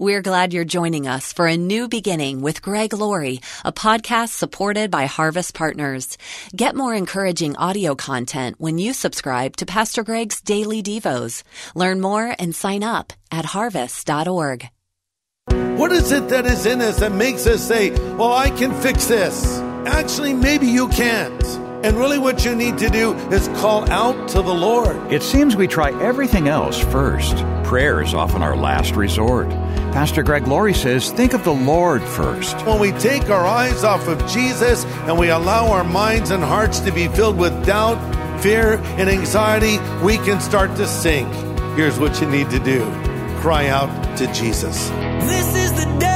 We're glad you're joining us for a new beginning with Greg Laurie, a podcast supported by Harvest Partners. Get more encouraging audio content when you subscribe to Pastor Greg's Daily Devos. Learn more and sign up at harvest.org. What is it that is in us that makes us say, Well, I can fix this? Actually, maybe you can't. And really, what you need to do is call out to the Lord. It seems we try everything else first. Prayer is often our last resort. Pastor Greg Laurie says, think of the Lord first. When we take our eyes off of Jesus and we allow our minds and hearts to be filled with doubt, fear, and anxiety, we can start to sink. Here's what you need to do cry out to Jesus. This is the day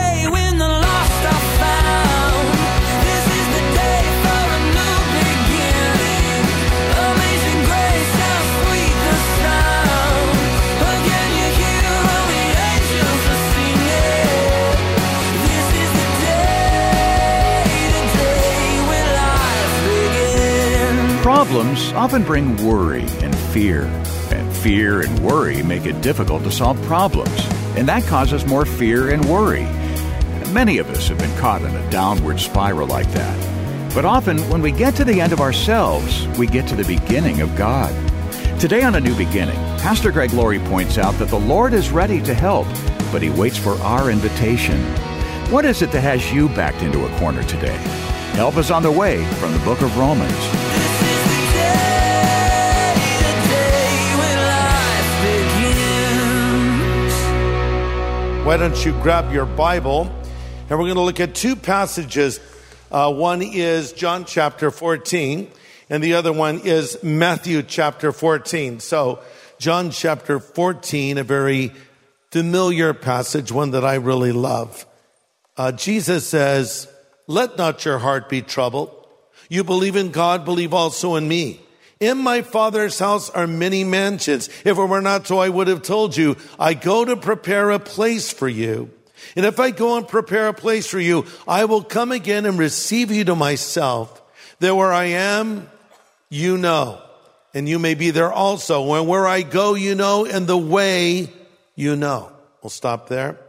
often bring worry and fear. And fear and worry make it difficult to solve problems. And that causes more fear and worry. Many of us have been caught in a downward spiral like that. But often, when we get to the end of ourselves, we get to the beginning of God. Today on A New Beginning, Pastor Greg Laurie points out that the Lord is ready to help, but He waits for our invitation. What is it that has you backed into a corner today? Help is on the way from the book of Romans. Why don't you grab your Bible and we're going to look at two passages. Uh, one is John chapter 14, and the other one is Matthew chapter 14. So, John chapter 14, a very familiar passage, one that I really love. Uh, Jesus says, Let not your heart be troubled. You believe in God, believe also in me. In my Father's house are many mansions. If it were not so, I would have told you, I go to prepare a place for you. And if I go and prepare a place for you, I will come again and receive you to myself. That where I am, you know. And you may be there also. And where I go, you know, and the way you know. We'll stop there.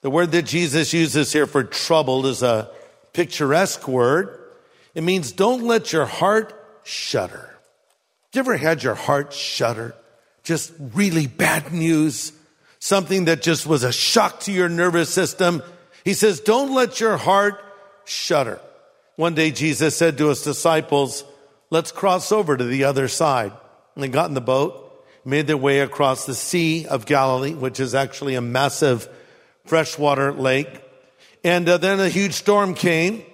The word that Jesus uses here for troubled is a picturesque word. It means don't let your heart shudder. You ever had your heart shudder? Just really bad news. Something that just was a shock to your nervous system. He says, don't let your heart shudder. One day Jesus said to his disciples, let's cross over to the other side. And they got in the boat, made their way across the Sea of Galilee, which is actually a massive freshwater lake. And uh, then a huge storm came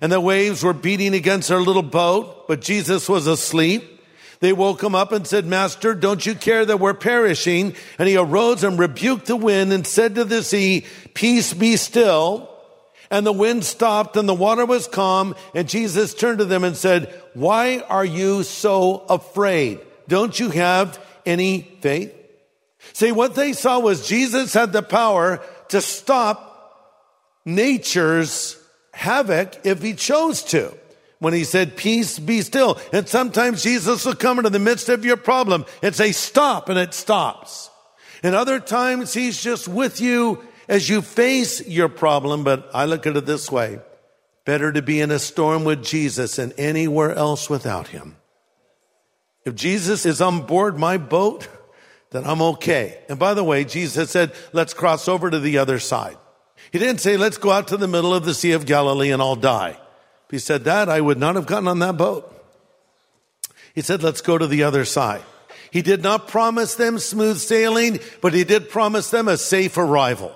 and the waves were beating against their little boat, but Jesus was asleep. They woke him up and said, Master, don't you care that we're perishing? And he arose and rebuked the wind and said to the sea, Peace be still. And the wind stopped and the water was calm. And Jesus turned to them and said, Why are you so afraid? Don't you have any faith? See, what they saw was Jesus had the power to stop nature's havoc if he chose to. When he said, peace be still. And sometimes Jesus will come into the midst of your problem and say, stop, and it stops. And other times he's just with you as you face your problem. But I look at it this way. Better to be in a storm with Jesus than anywhere else without him. If Jesus is on board my boat, then I'm okay. And by the way, Jesus said, let's cross over to the other side. He didn't say, let's go out to the middle of the Sea of Galilee and all die. If he said that, I would not have gotten on that boat. He said, let's go to the other side. He did not promise them smooth sailing, but he did promise them a safe arrival.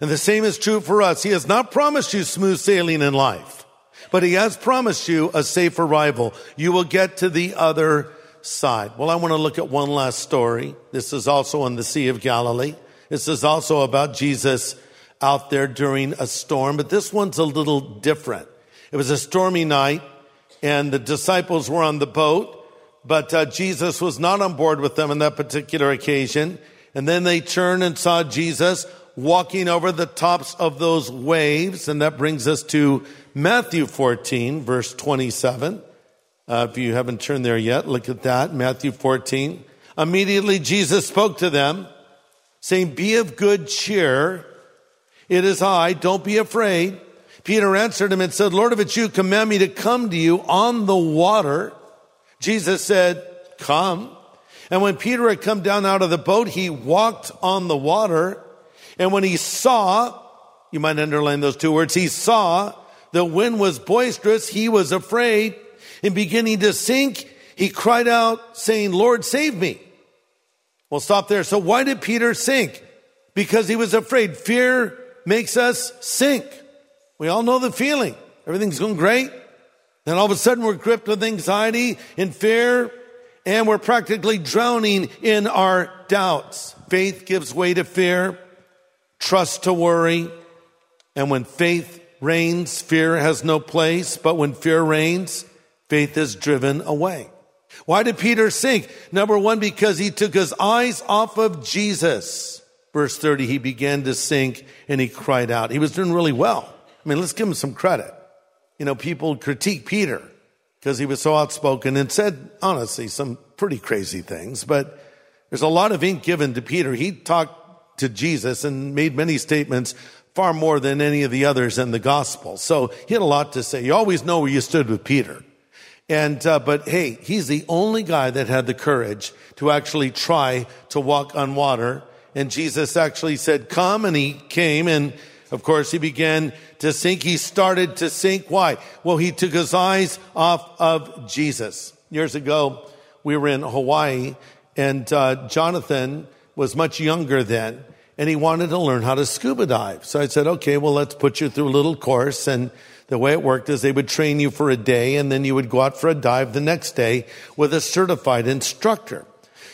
And the same is true for us. He has not promised you smooth sailing in life, but he has promised you a safe arrival. You will get to the other side. Well, I want to look at one last story. This is also on the Sea of Galilee. This is also about Jesus out there during a storm, but this one's a little different. It was a stormy night and the disciples were on the boat, but uh, Jesus was not on board with them on that particular occasion. And then they turned and saw Jesus walking over the tops of those waves. And that brings us to Matthew 14, verse 27. Uh, if you haven't turned there yet, look at that. Matthew 14. Immediately Jesus spoke to them saying, be of good cheer. It is I, don't be afraid. Peter answered him and said, Lord, if it's you, command me to come to you on the water. Jesus said, come. And when Peter had come down out of the boat, he walked on the water. And when he saw, you might underline those two words, he saw the wind was boisterous, he was afraid. And beginning to sink, he cried out, saying, Lord, save me. We'll stop there. So why did Peter sink? Because he was afraid. Fear makes us sink. We all know the feeling. Everything's going great. Then all of a sudden we're gripped with anxiety and fear and we're practically drowning in our doubts. Faith gives way to fear, trust to worry. And when faith reigns, fear has no place. But when fear reigns, faith is driven away. Why did Peter sink? Number one, because he took his eyes off of Jesus. Verse 30, he began to sink and he cried out. He was doing really well. I mean, let's give him some credit. You know, people critique Peter because he was so outspoken and said, honestly, some pretty crazy things, but there's a lot of ink given to Peter. He talked to Jesus and made many statements far more than any of the others in the gospel. So he had a lot to say. You always know where you stood with Peter. And, uh, but hey, he's the only guy that had the courage to actually try to walk on water. And Jesus actually said, come, and he came, and of course he began to sink. He started to sink. Why? Well, he took his eyes off of Jesus. Years ago, we were in Hawaii, and uh, Jonathan was much younger then, and he wanted to learn how to scuba dive. So I said, okay, well, let's put you through a little course. And the way it worked is they would train you for a day, and then you would go out for a dive the next day with a certified instructor.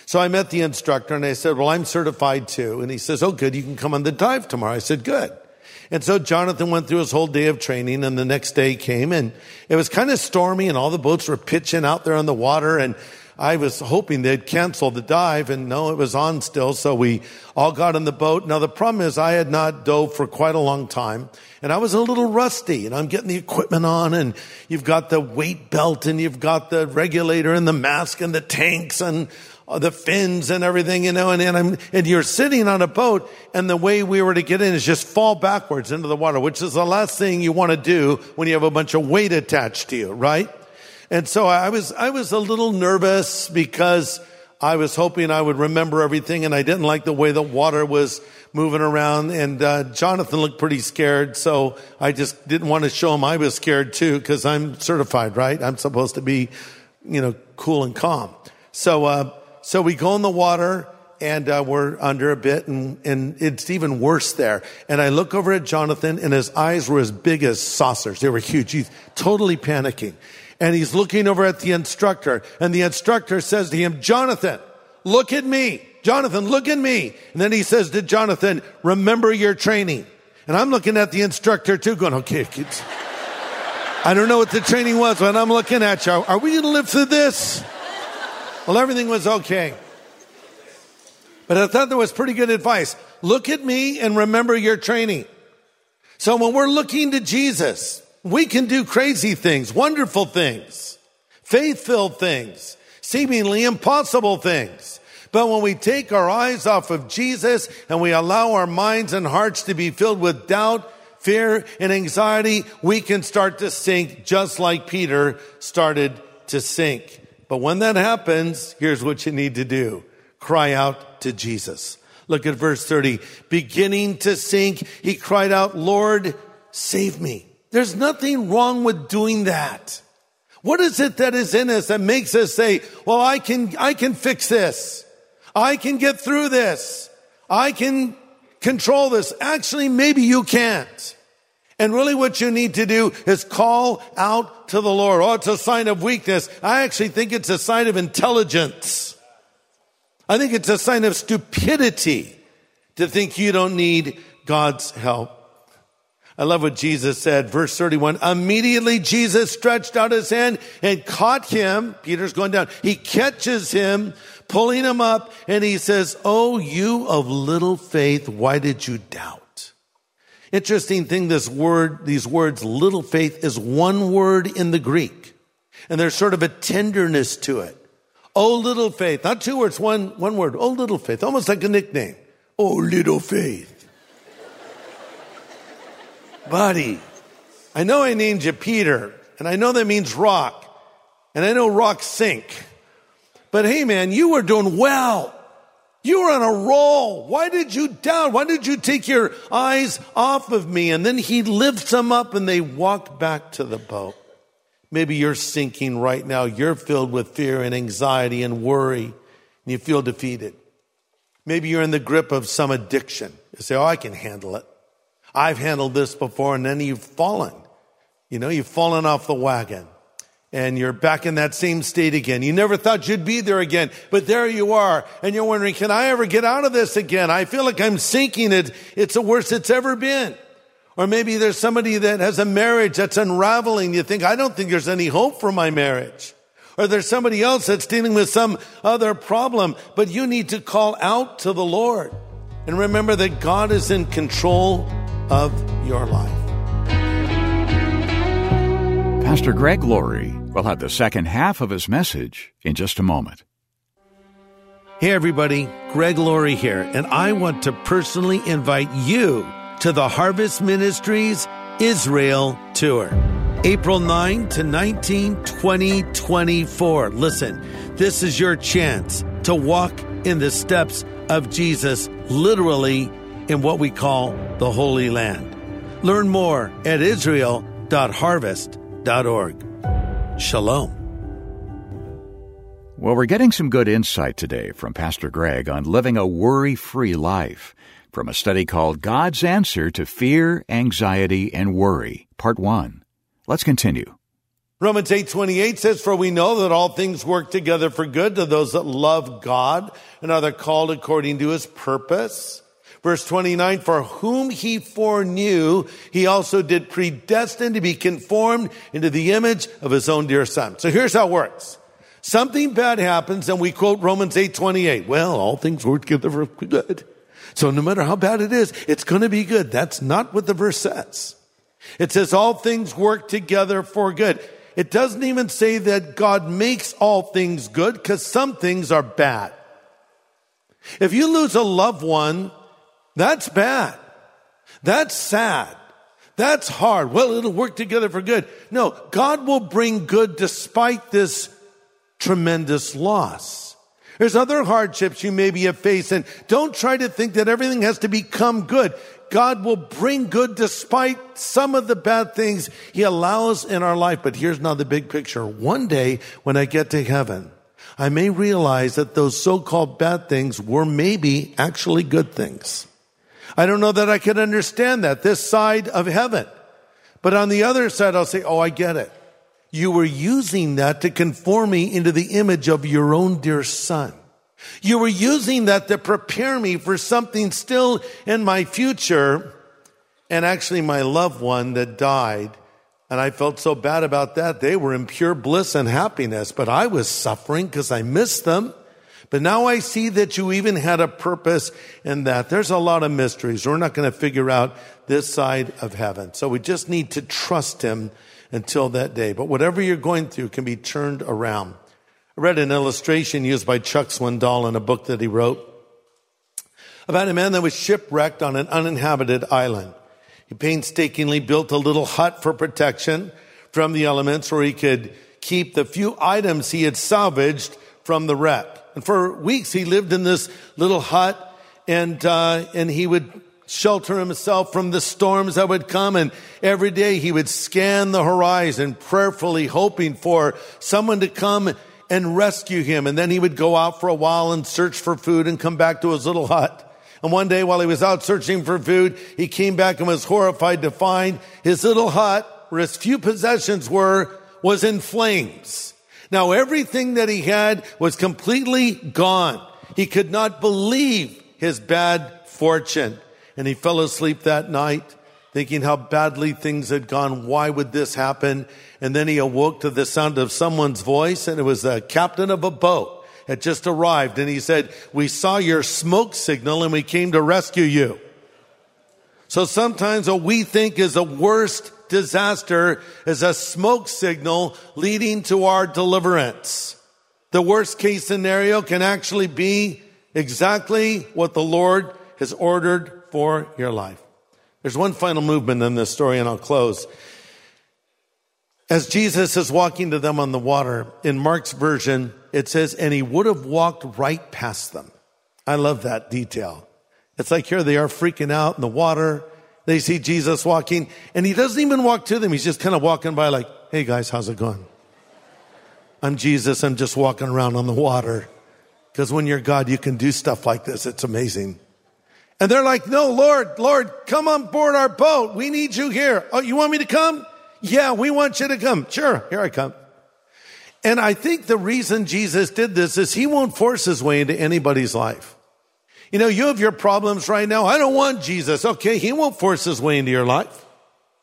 So I met the instructor and I said, well, I'm certified too. And he says, oh, good. You can come on the dive tomorrow. I said, good. And so Jonathan went through his whole day of training and the next day came and it was kind of stormy and all the boats were pitching out there on the water and I was hoping they'd cancel the dive and no, it was on still. So we all got in the boat. Now the problem is I had not dove for quite a long time and I was a little rusty and I'm getting the equipment on and you've got the weight belt and you've got the regulator and the mask and the tanks and the fins and everything, you know, and, and I'm, and you're sitting on a boat and the way we were to get in is just fall backwards into the water, which is the last thing you want to do when you have a bunch of weight attached to you, right? And so I was, I was a little nervous because I was hoping I would remember everything and I didn't like the way the water was moving around and, uh, Jonathan looked pretty scared. So I just didn't want to show him I was scared too because I'm certified, right? I'm supposed to be, you know, cool and calm. So, uh, so we go in the water and uh, we're under a bit and, and it's even worse there. And I look over at Jonathan and his eyes were as big as saucers. They were huge. He's totally panicking. And he's looking over at the instructor and the instructor says to him, Jonathan, look at me. Jonathan, look at me. And then he says to Jonathan, remember your training. And I'm looking at the instructor too going, okay, kids. I don't know what the training was, but I'm looking at you. Are we going to live through this? Well, everything was okay. But I thought that was pretty good advice. Look at me and remember your training. So when we're looking to Jesus, we can do crazy things, wonderful things, faith filled things, seemingly impossible things. But when we take our eyes off of Jesus and we allow our minds and hearts to be filled with doubt, fear, and anxiety, we can start to sink just like Peter started to sink. But when that happens, here's what you need to do. Cry out to Jesus. Look at verse 30. Beginning to sink, he cried out, Lord, save me. There's nothing wrong with doing that. What is it that is in us that makes us say, well, I can, I can fix this. I can get through this. I can control this. Actually, maybe you can't. And really what you need to do is call out to the Lord. Oh, it's a sign of weakness. I actually think it's a sign of intelligence. I think it's a sign of stupidity to think you don't need God's help. I love what Jesus said, verse 31. Immediately Jesus stretched out his hand and caught him. Peter's going down. He catches him, pulling him up, and he says, Oh, you of little faith, why did you doubt? Interesting thing, this word, these words, little faith is one word in the Greek. And there's sort of a tenderness to it. Oh, little faith. Not two words, one, one word. Oh, little faith. Almost like a nickname. Oh, little faith. Buddy, I know I named you Peter, and I know that means rock, and I know rocks sink. But hey, man, you were doing well. You were on a roll. Why did you doubt? Why did you take your eyes off of me? And then he lifts them up and they walk back to the boat. Maybe you're sinking right now. You're filled with fear and anxiety and worry, and you feel defeated. Maybe you're in the grip of some addiction. You say, Oh, I can handle it. I've handled this before, and then you've fallen. You know, you've fallen off the wagon and you're back in that same state again. You never thought you'd be there again, but there you are. And you're wondering, can I ever get out of this again? I feel like I'm sinking it. It's the worst it's ever been. Or maybe there's somebody that has a marriage that's unraveling. You think, I don't think there's any hope for my marriage. Or there's somebody else that's dealing with some other problem, but you need to call out to the Lord. And remember that God is in control of your life. Pastor Greg Laurie will have the second half of his message in just a moment. Hey, everybody, Greg Laurie here, and I want to personally invite you to the Harvest Ministries Israel Tour. April 9 to 19, 2024. Listen, this is your chance to walk in the steps of Jesus, literally in what we call the Holy Land. Learn more at israel.harvest.org. Shalom. Well, we're getting some good insight today from Pastor Greg on living a worry free life from a study called God's Answer to Fear, Anxiety, and Worry, Part 1. Let's continue. Romans 8:28 says for we know that all things work together for good to those that love God and are called according to his purpose. Verse 29 for whom he foreknew he also did predestine to be conformed into the image of his own dear son. So here's how it works. Something bad happens and we quote Romans 8:28. Well, all things work together for good. So no matter how bad it is, it's going to be good. That's not what the verse says. It says all things work together for good. It doesn't even say that God makes all things good because some things are bad. If you lose a loved one, that's bad. That's sad. That's hard. Well, it'll work together for good. No, God will bring good despite this tremendous loss. There's other hardships you maybe have faced and don't try to think that everything has to become good. God will bring good despite some of the bad things he allows in our life. But here's now the big picture. One day when I get to heaven, I may realize that those so-called bad things were maybe actually good things. I don't know that I could understand that this side of heaven. But on the other side, I'll say, Oh, I get it. You were using that to conform me into the image of your own dear son. You were using that to prepare me for something still in my future and actually my loved one that died. And I felt so bad about that. They were in pure bliss and happiness, but I was suffering because I missed them. But now I see that you even had a purpose in that. There's a lot of mysteries. We're not going to figure out this side of heaven. So we just need to trust him until that day. But whatever you're going through can be turned around. I read an illustration used by Chuck Swindoll in a book that he wrote about a man that was shipwrecked on an uninhabited island. He painstakingly built a little hut for protection from the elements where he could keep the few items he had salvaged from the wreck. And for weeks he lived in this little hut and, uh, and he would shelter himself from the storms that would come. And every day he would scan the horizon prayerfully hoping for someone to come and rescue him. And then he would go out for a while and search for food and come back to his little hut. And one day while he was out searching for food, he came back and was horrified to find his little hut where his few possessions were was in flames. Now everything that he had was completely gone. He could not believe his bad fortune. And he fell asleep that night thinking how badly things had gone. Why would this happen? And then he awoke to the sound of someone's voice and it was the captain of a boat had just arrived and he said, we saw your smoke signal and we came to rescue you. So sometimes what we think is the worst disaster is a smoke signal leading to our deliverance. The worst case scenario can actually be exactly what the Lord has ordered for your life. There's one final movement in this story, and I'll close. As Jesus is walking to them on the water, in Mark's version, it says, and he would have walked right past them. I love that detail. It's like here they are freaking out in the water. They see Jesus walking, and he doesn't even walk to them. He's just kind of walking by, like, hey guys, how's it going? I'm Jesus. I'm just walking around on the water. Because when you're God, you can do stuff like this. It's amazing. And they're like, no, Lord, Lord, come on board our boat. We need you here. Oh, you want me to come? Yeah, we want you to come. Sure, here I come. And I think the reason Jesus did this is he won't force his way into anybody's life. You know, you have your problems right now. I don't want Jesus. Okay, he won't force his way into your life.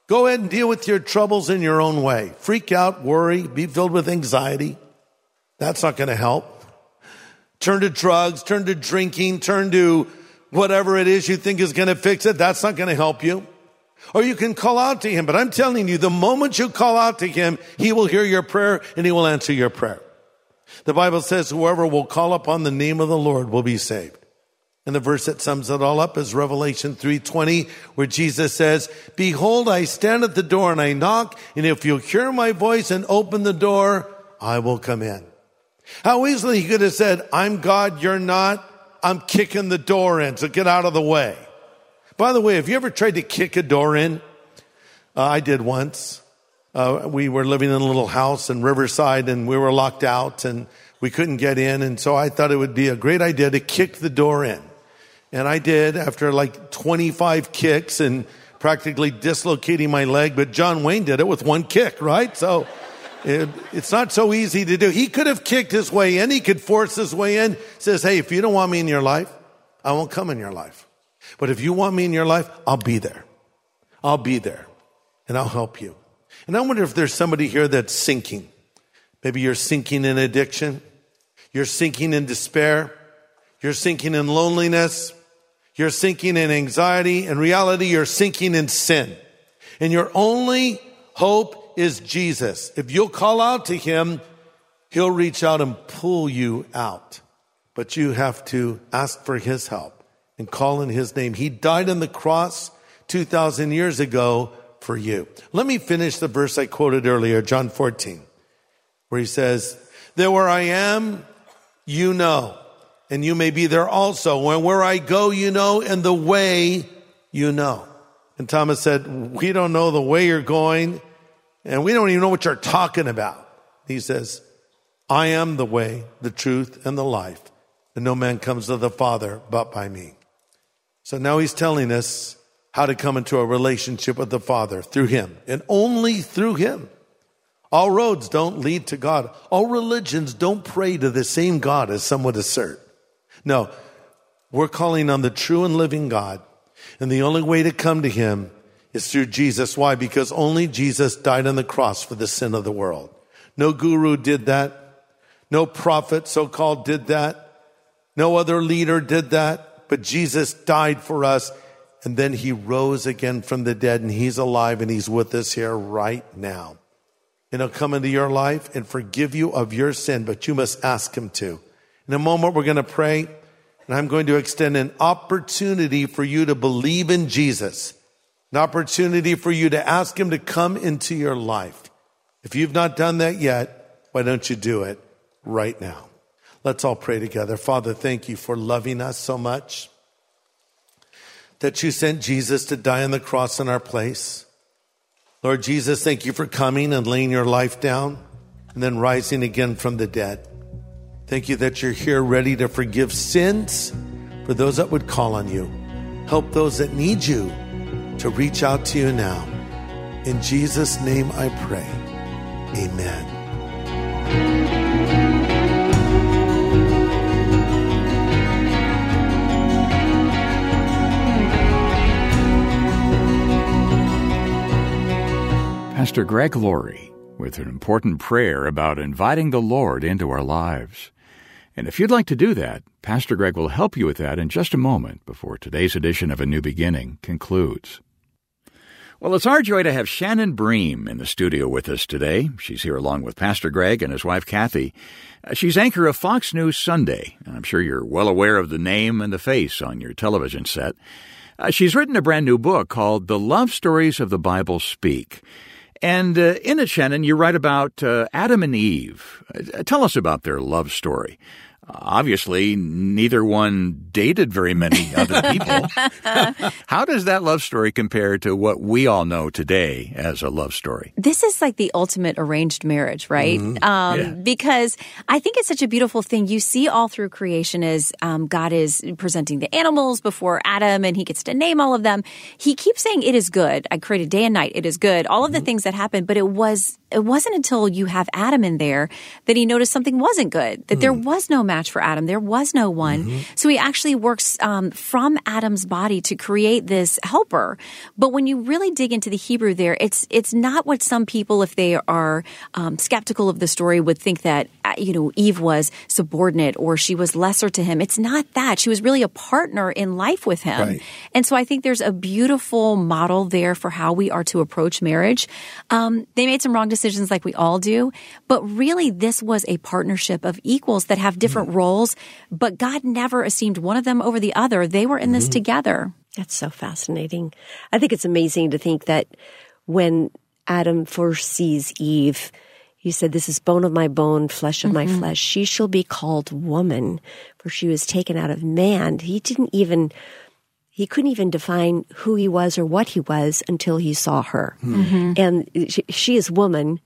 Go ahead and deal with your troubles in your own way. Freak out, worry, be filled with anxiety. That's not going to help. Turn to drugs, turn to drinking, turn to whatever it is you think is going to fix it. That's not going to help you. Or you can call out to him. But I'm telling you, the moment you call out to him, he will hear your prayer and he will answer your prayer. The Bible says whoever will call upon the name of the Lord will be saved. And the verse that sums it all up is Revelation 3:20 where Jesus says, "Behold, I stand at the door and I knock, and if you'll hear my voice and open the door, I will come in." How easily he could have said, "I'm God, you're not. I'm kicking the door in, so get out of the way." By the way, have you ever tried to kick a door in? Uh, I did once. Uh, we were living in a little house in Riverside and we were locked out and we couldn't get in. And so I thought it would be a great idea to kick the door in. And I did after like 25 kicks and practically dislocating my leg. But John Wayne did it with one kick, right? So it, it's not so easy to do. He could have kicked his way in. He could force his way in. Says, Hey, if you don't want me in your life, I won't come in your life. But if you want me in your life, I'll be there. I'll be there and I'll help you. And I wonder if there's somebody here that's sinking. Maybe you're sinking in addiction. You're sinking in despair. You're sinking in loneliness. You're sinking in anxiety. In reality, you're sinking in sin. And your only hope is Jesus. If you'll call out to him, he'll reach out and pull you out. But you have to ask for his help and call in his name. He died on the cross 2,000 years ago for you. Let me finish the verse I quoted earlier, John 14, where he says, There where I am, you know, and you may be there also. And where I go, you know, and the way you know. And Thomas said, We don't know the way you're going, and we don't even know what you're talking about. He says, I am the way, the truth, and the life, and no man comes to the Father but by me. So now he's telling us how to come into a relationship with the Father through him and only through him. All roads don't lead to God. All religions don't pray to the same God as some would assert. No, we're calling on the true and living God. And the only way to come to him is through Jesus. Why? Because only Jesus died on the cross for the sin of the world. No guru did that. No prophet, so called, did that. No other leader did that. But Jesus died for us and then he rose again from the dead and he's alive and he's with us here right now. And he'll come into your life and forgive you of your sin, but you must ask him to. In a moment, we're going to pray and I'm going to extend an opportunity for you to believe in Jesus, an opportunity for you to ask him to come into your life. If you've not done that yet, why don't you do it right now? Let's all pray together. Father, thank you for loving us so much that you sent Jesus to die on the cross in our place. Lord Jesus, thank you for coming and laying your life down and then rising again from the dead. Thank you that you're here ready to forgive sins for those that would call on you. Help those that need you to reach out to you now. In Jesus' name I pray. Amen. Pastor Greg Laurie with an important prayer about inviting the Lord into our lives. And if you'd like to do that, Pastor Greg will help you with that in just a moment before today's edition of A New Beginning concludes. Well, it's our joy to have Shannon Bream in the studio with us today. She's here along with Pastor Greg and his wife Kathy. Uh, she's anchor of Fox News Sunday. I'm sure you're well aware of the name and the face on your television set. Uh, she's written a brand new book called The Love Stories of the Bible Speak. And uh, in it, Shannon, you write about uh, Adam and Eve. Uh, tell us about their love story. Obviously, neither one dated very many other people. How does that love story compare to what we all know today as a love story? this is like the ultimate arranged marriage, right? Um, Yeah. Because I think it's such a beautiful thing. You see all through creation as um, God is presenting the animals before Adam and he gets to name all of them. He keeps saying, It is good. I created day and night. It is good. All of the things that happened, but it was. It wasn't until you have Adam in there that he noticed something wasn't good, that there was no match for Adam. There was no one. So he actually works um, from Adam's body to create this helper. But when you really dig into the Hebrew there, it's it's not what some people, if they are um, skeptical of the story, would think that uh, you know Eve was subordinate or she was lesser to him. It's not that. She was really a partner in life with him. Right. And so I think there's a beautiful model there for how we are to approach marriage. Um, they made some wrong decisions like we all do, but really this was a partnership of equals that have different roles, but God never esteemed one of them over the other. They were in this mm-hmm. together. That's so fascinating. I think it's amazing to think that when Adam first sees Eve, he said, This is bone of my bone, flesh of my mm-hmm. flesh. She shall be called woman, for she was taken out of man. He didn't even, he couldn't even define who he was or what he was until he saw her. Mm-hmm. And she, she is woman.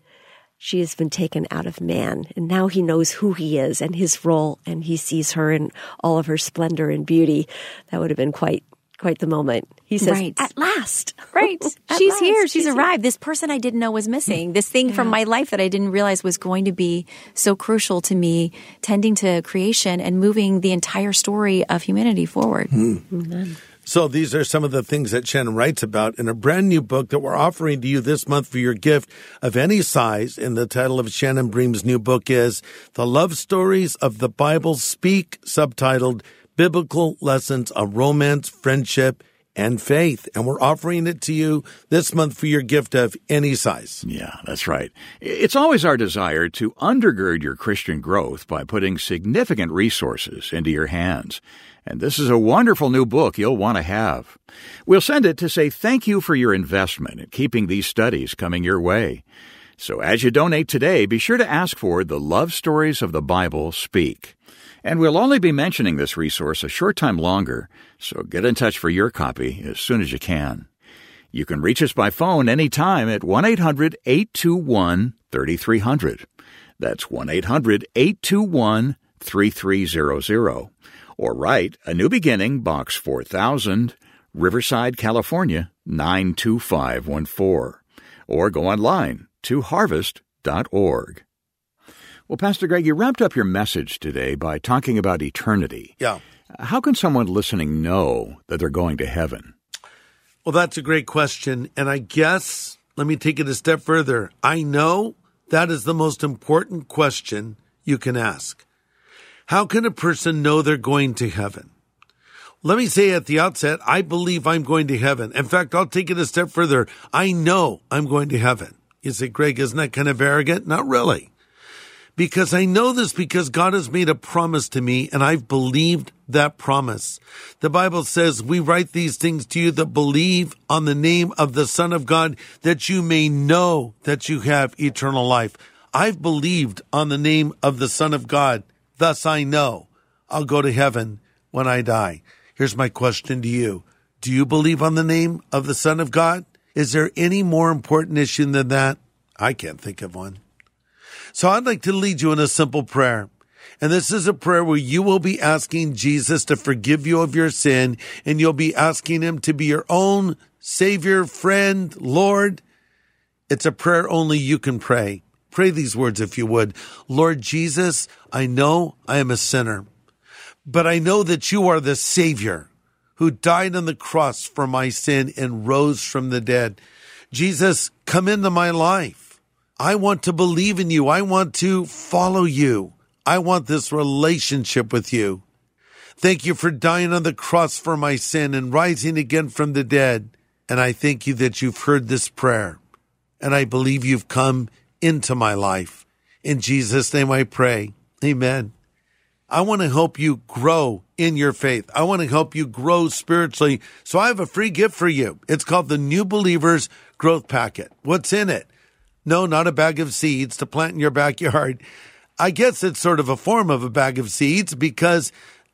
She has been taken out of man. And now he knows who he is and his role, and he sees her in all of her splendor and beauty. That would have been quite, quite the moment. He says, Right. At last. Right. At she's last, here. She's arrived. This person I didn't know was missing. This thing from my life that I didn't realize was going to be so crucial to me tending to creation and moving the entire story of humanity forward. Hmm. So these are some of the things that Shannon writes about in a brand new book that we're offering to you this month for your gift of any size. And the title of Shannon Bream's new book is The Love Stories of the Bible Speak, subtitled Biblical Lessons of Romance, Friendship, and Faith. And we're offering it to you this month for your gift of any size. Yeah, that's right. It's always our desire to undergird your Christian growth by putting significant resources into your hands. And this is a wonderful new book you'll want to have. We'll send it to say thank you for your investment in keeping these studies coming your way. So as you donate today, be sure to ask for the Love Stories of the Bible Speak. And we'll only be mentioning this resource a short time longer, so get in touch for your copy as soon as you can. You can reach us by phone anytime at 1 800 821 3300. That's 1 800 821 3300. Or write A New Beginning, Box 4000, Riverside, California 92514. Or go online to harvest.org. Well, Pastor Greg, you wrapped up your message today by talking about eternity. Yeah. How can someone listening know that they're going to heaven? Well, that's a great question. And I guess, let me take it a step further. I know that is the most important question you can ask. How can a person know they're going to heaven? Let me say at the outset, I believe I'm going to heaven. In fact, I'll take it a step further. I know I'm going to heaven. You say, Greg, isn't that kind of arrogant? Not really. Because I know this because God has made a promise to me and I've believed that promise. The Bible says, we write these things to you that believe on the name of the Son of God that you may know that you have eternal life. I've believed on the name of the Son of God. Thus I know I'll go to heaven when I die. Here's my question to you. Do you believe on the name of the Son of God? Is there any more important issue than that? I can't think of one. So I'd like to lead you in a simple prayer. And this is a prayer where you will be asking Jesus to forgive you of your sin and you'll be asking him to be your own savior, friend, Lord. It's a prayer only you can pray. Pray these words if you would. Lord Jesus, I know I am a sinner, but I know that you are the savior who died on the cross for my sin and rose from the dead. Jesus, come into my life. I want to believe in you. I want to follow you. I want this relationship with you. Thank you for dying on the cross for my sin and rising again from the dead. And I thank you that you've heard this prayer. And I believe you've come into my life. In Jesus' name I pray. Amen. I want to help you grow in your faith. I want to help you grow spiritually. So I have a free gift for you. It's called the New Believers Growth Packet. What's in it? No, not a bag of seeds to plant in your backyard. I guess it's sort of a form of a bag of seeds because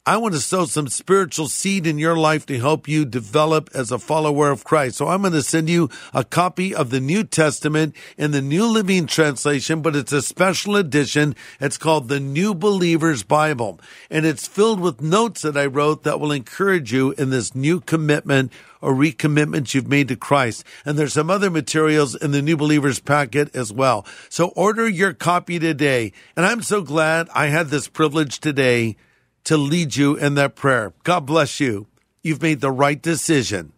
I want to sow some spiritual seed in your life to help you develop as a follower of Christ. So I'm going to send you a copy of the New Testament in the New Living Translation, but it's a special edition. It's called the New Believer's Bible. And it's filled with notes that I wrote that will encourage you in this new commitment or recommitment you've made to Christ. And there's some other materials in the New Believers packet as well. So order your copy today. And I'm so glad I had this privilege today to lead you in that prayer. God bless you. You've made the right decision,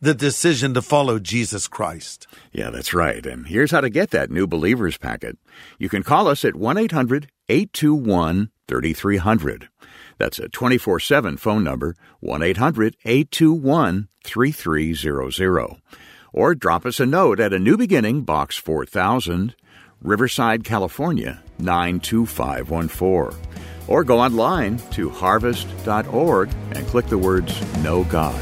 the decision to follow Jesus Christ. Yeah, that's right. And here's how to get that new believers packet. You can call us at 1 800 821 3300. That's a 24 7 phone number, 1 800 821 3300. Or drop us a note at a new beginning, Box 4000, Riverside, California 92514. Or go online to harvest.org and click the words Know God.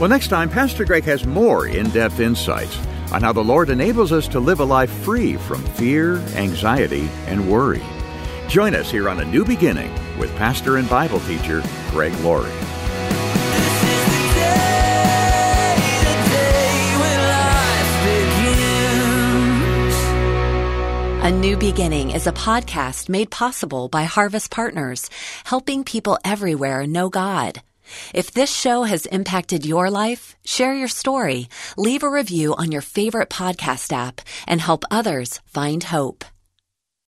Well, next time, Pastor Greg has more in depth insights on how the Lord enables us to live a life free from fear, anxiety, and worry. Join us here on A New Beginning with pastor and Bible teacher Greg Laurie. A New Beginning is a podcast made possible by Harvest Partners, helping people everywhere know God. If this show has impacted your life, share your story, leave a review on your favorite podcast app, and help others find hope.